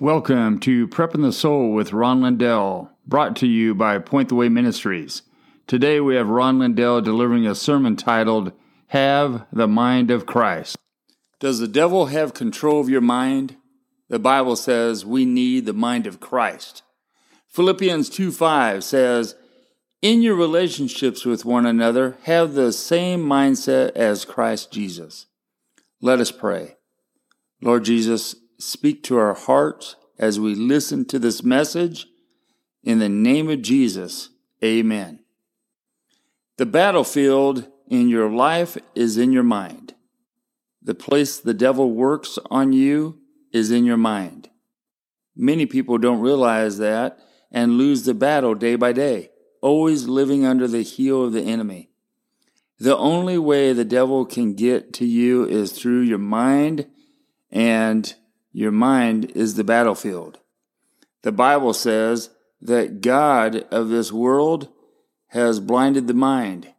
Welcome to Prepping the Soul with Ron Lindell, brought to you by Point the Way Ministries. Today we have Ron Lindell delivering a sermon titled, Have the Mind of Christ. Does the devil have control of your mind? The Bible says we need the mind of Christ. Philippians 2 5 says, In your relationships with one another, have the same mindset as Christ Jesus. Let us pray. Lord Jesus, speak to our hearts as we listen to this message. In the name of Jesus, amen. The battlefield in your life is in your mind. The place the devil works on you is in your mind. Many people don't realize that and lose the battle day by day, always living under the heel of the enemy. The only way the devil can get to you is through your mind and your mind is the battlefield. The Bible says that God of this world has blinded the mind.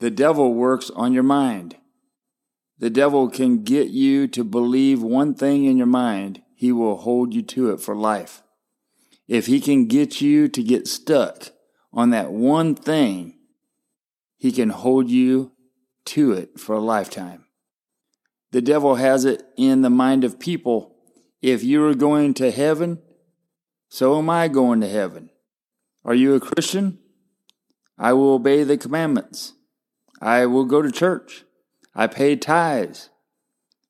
The devil works on your mind. The devil can get you to believe one thing in your mind, he will hold you to it for life. If he can get you to get stuck on that one thing, he can hold you to it for a lifetime. The devil has it in the mind of people. If you are going to heaven, so am I going to heaven. Are you a Christian? I will obey the commandments. I will go to church. I pay tithes.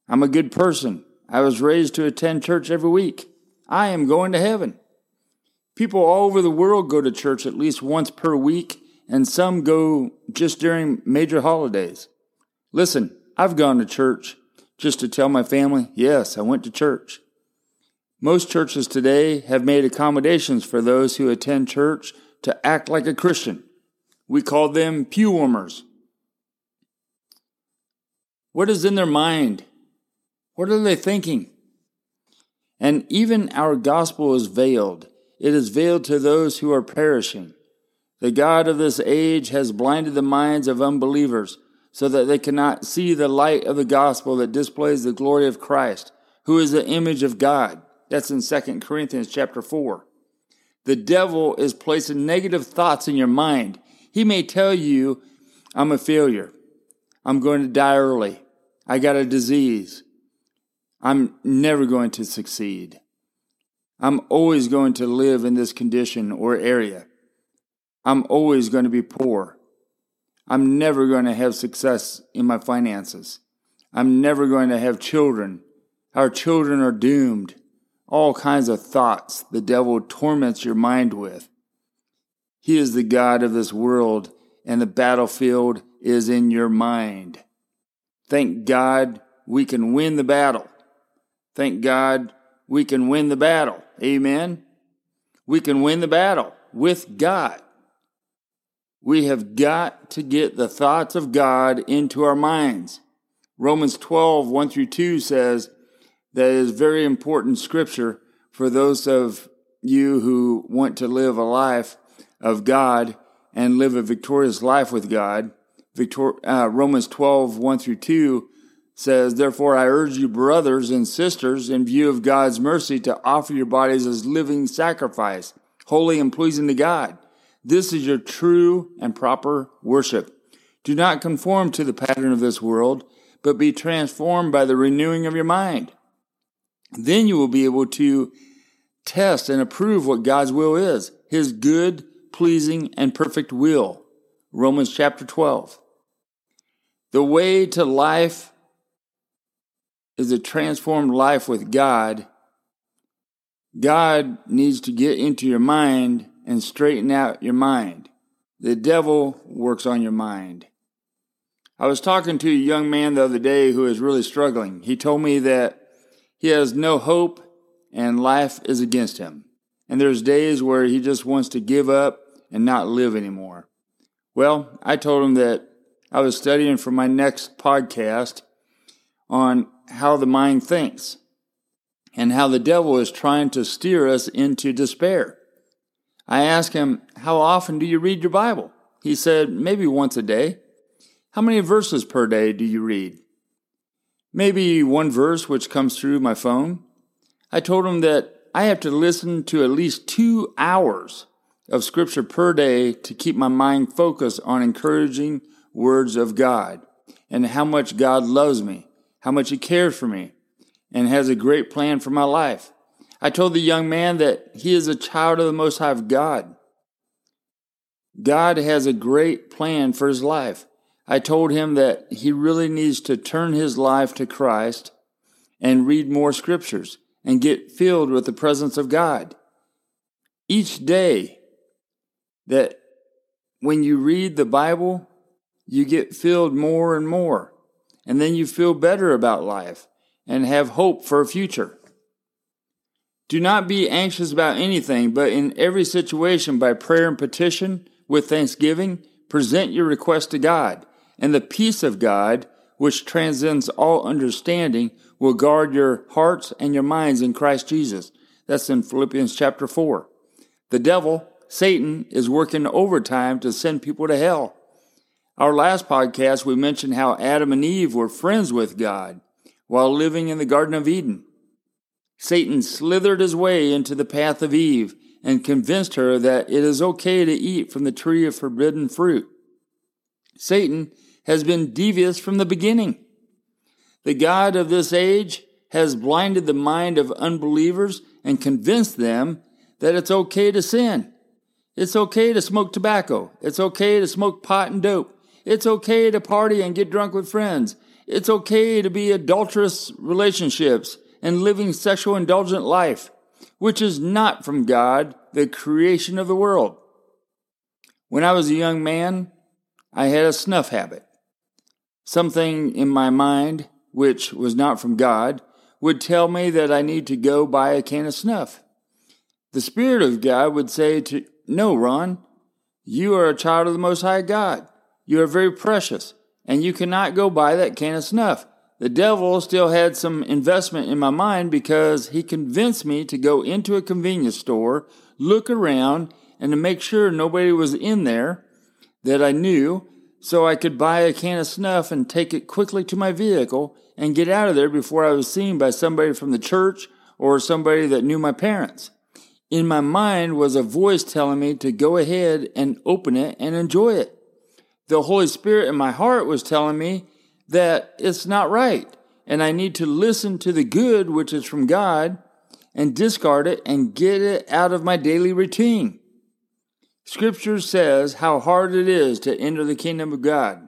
I'm a good person. I was raised to attend church every week. I am going to heaven. People all over the world go to church at least once per week, and some go just during major holidays. Listen, I've gone to church just to tell my family, yes, I went to church. Most churches today have made accommodations for those who attend church to act like a Christian. We call them pew warmers. What is in their mind? What are they thinking? And even our gospel is veiled. It is veiled to those who are perishing. The God of this age has blinded the minds of unbelievers so that they cannot see the light of the gospel that displays the glory of Christ, who is the image of God. That's in 2 Corinthians chapter 4. The devil is placing negative thoughts in your mind. He may tell you, I'm a failure. I'm going to die early. I got a disease. I'm never going to succeed. I'm always going to live in this condition or area. I'm always going to be poor. I'm never going to have success in my finances. I'm never going to have children. Our children are doomed. All kinds of thoughts the devil torments your mind with. He is the God of this world, and the battlefield is in your mind. Thank God we can win the battle. Thank God we can win the battle. Amen. We can win the battle with God. We have got to get the thoughts of God into our minds. Romans 12, 1 through 2 says that is very important scripture for those of you who want to live a life of God and live a victorious life with God. Victor, uh, Romans 12, 1 through 2 says, Therefore I urge you, brothers and sisters, in view of God's mercy, to offer your bodies as living sacrifice, holy and pleasing to God this is your true and proper worship. Do not conform to the pattern of this world, but be transformed by the renewing of your mind. Then you will be able to test and approve what God's will is, his good, pleasing, and perfect will. Romans chapter 12. The way to life is a transformed life with God. God needs to get into your mind and straighten out your mind. The devil works on your mind. I was talking to a young man the other day who is really struggling. He told me that he has no hope and life is against him. And there's days where he just wants to give up and not live anymore. Well, I told him that I was studying for my next podcast on how the mind thinks and how the devil is trying to steer us into despair. I asked him, How often do you read your Bible? He said, Maybe once a day. How many verses per day do you read? Maybe one verse which comes through my phone. I told him that I have to listen to at least two hours of scripture per day to keep my mind focused on encouraging words of God and how much God loves me, how much He cares for me, and has a great plan for my life. I told the young man that he is a child of the Most High God. God has a great plan for his life. I told him that he really needs to turn his life to Christ and read more scriptures and get filled with the presence of God. Each day that when you read the Bible, you get filled more and more. And then you feel better about life and have hope for a future. Do not be anxious about anything, but in every situation, by prayer and petition, with thanksgiving, present your request to God, and the peace of God, which transcends all understanding, will guard your hearts and your minds in Christ Jesus. That's in Philippians chapter 4. The devil, Satan, is working overtime to send people to hell. Our last podcast, we mentioned how Adam and Eve were friends with God while living in the Garden of Eden. Satan slithered his way into the path of Eve and convinced her that it is okay to eat from the tree of forbidden fruit. Satan has been devious from the beginning. The God of this age has blinded the mind of unbelievers and convinced them that it's okay to sin. It's okay to smoke tobacco. It's okay to smoke pot and dope. It's okay to party and get drunk with friends. It's okay to be adulterous relationships and living sexual indulgent life which is not from God, the creation of the world. When I was a young man, I had a snuff habit. Something in my mind, which was not from God, would tell me that I need to go buy a can of snuff. The Spirit of God would say to, No, Ron, you are a child of the Most High God. You are very precious, and you cannot go buy that can of snuff. The devil still had some investment in my mind because he convinced me to go into a convenience store, look around, and to make sure nobody was in there that I knew so I could buy a can of snuff and take it quickly to my vehicle and get out of there before I was seen by somebody from the church or somebody that knew my parents. In my mind was a voice telling me to go ahead and open it and enjoy it. The Holy Spirit in my heart was telling me that it's not right. And I need to listen to the good, which is from God, and discard it and get it out of my daily routine. Scripture says how hard it is to enter the kingdom of God.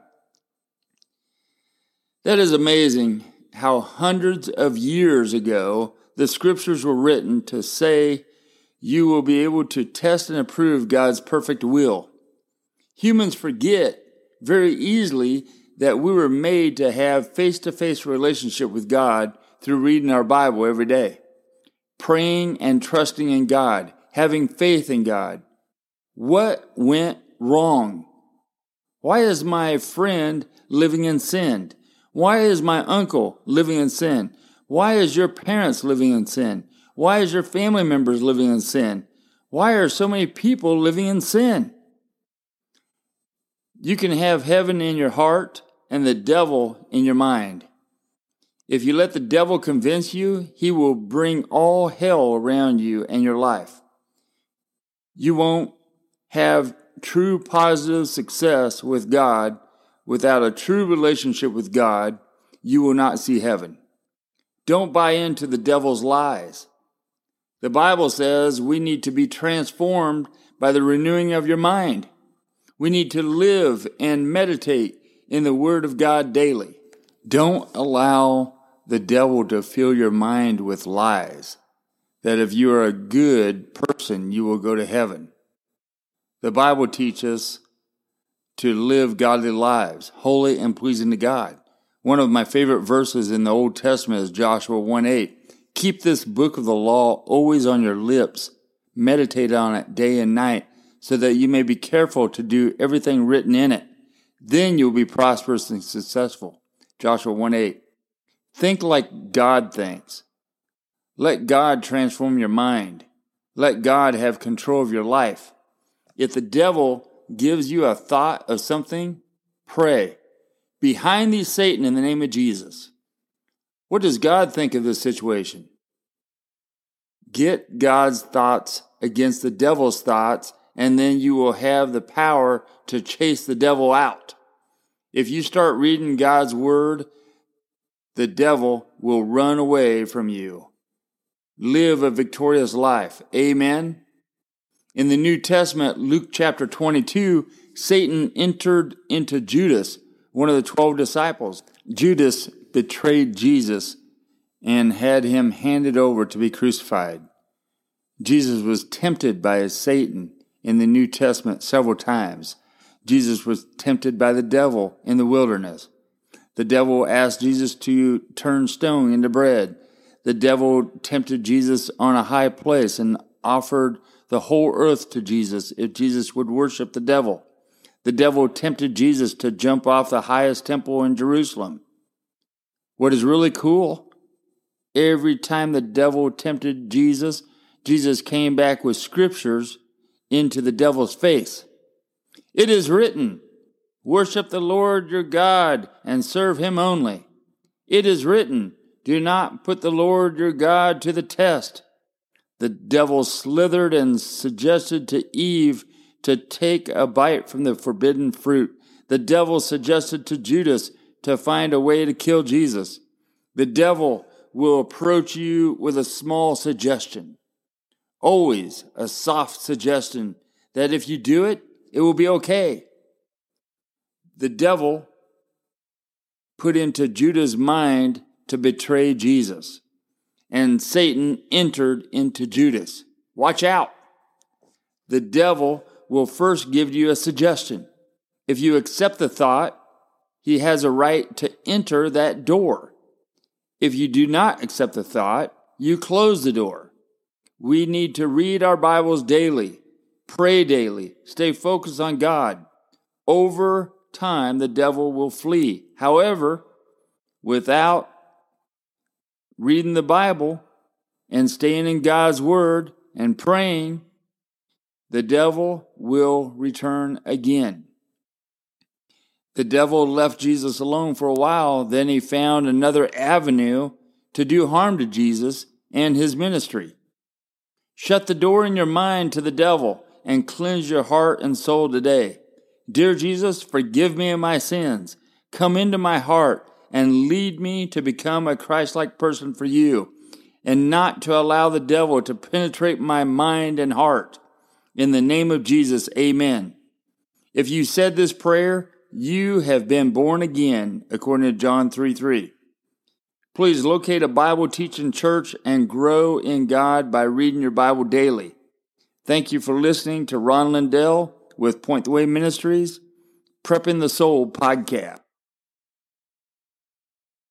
That is amazing how hundreds of years ago the scriptures were written to say you will be able to test and approve God's perfect will. Humans forget very easily that we were made to have face to face relationship with God through reading our Bible every day, praying and trusting in God, having faith in God. What went wrong? Why is my friend living in sin? Why is my uncle living in sin? Why is your parents living in sin? Why is your family members living in sin? Why are so many people living in sin? You can have heaven in your heart and the devil in your mind. If you let the devil convince you, he will bring all hell around you and your life. You won't have true positive success with God without a true relationship with God. You will not see heaven. Don't buy into the devil's lies. The Bible says we need to be transformed by the renewing of your mind. We need to live and meditate in the Word of God daily. Don't allow the devil to fill your mind with lies that if you are a good person, you will go to heaven. The Bible teaches to live godly lives, holy and pleasing to God. One of my favorite verses in the Old Testament is Joshua 1 8. Keep this book of the law always on your lips, meditate on it day and night, so that you may be careful to do everything written in it. Then you'll be prosperous and successful. Joshua 1 8. Think like God thinks. Let God transform your mind. Let God have control of your life. If the devil gives you a thought of something, pray. Behind thee, Satan, in the name of Jesus. What does God think of this situation? get God's thoughts against the devil's thoughts, and then you will have the power to chase the devil out. If you start reading God's word, the devil will run away from you. Live a victorious life. Amen. In the New Testament, Luke chapter 22, Satan entered into Judas, one of the 12 disciples. Judas betrayed Jesus and had him handed over to be crucified. Jesus was tempted by Satan in the New Testament several times. Jesus was tempted by the devil in the wilderness. The devil asked Jesus to turn stone into bread. The devil tempted Jesus on a high place and offered the whole earth to Jesus if Jesus would worship the devil. The devil tempted Jesus to jump off the highest temple in Jerusalem. What is really cool, every time the devil tempted Jesus, Jesus came back with scriptures into the devil's face. It is written, Worship the Lord your God and serve him only. It is written, Do not put the Lord your God to the test. The devil slithered and suggested to Eve to take a bite from the forbidden fruit. The devil suggested to Judas to find a way to kill Jesus. The devil will approach you with a small suggestion, always a soft suggestion that if you do it, it will be okay. The devil put into Judas' mind to betray Jesus, and Satan entered into Judas. Watch out. The devil will first give you a suggestion. If you accept the thought, he has a right to enter that door. If you do not accept the thought, you close the door. We need to read our Bibles daily, pray daily, stay focused on God. Over time, the devil will flee. However, without reading the Bible and staying in God's Word and praying, the devil will return again. The devil left Jesus alone for a while, then he found another avenue to do harm to Jesus and his ministry. Shut the door in your mind to the devil and cleanse your heart and soul today. Dear Jesus, forgive me of my sins. Come into my heart and lead me to become a Christ like person for you, and not to allow the devil to penetrate my mind and heart. In the name of Jesus, amen. If you said this prayer, you have been born again, according to John 3 3. Please locate a Bible teaching church and grow in God by reading your Bible daily. Thank you for listening to Ron Lindell with Point the Way Ministries, Prepping the Soul podcast.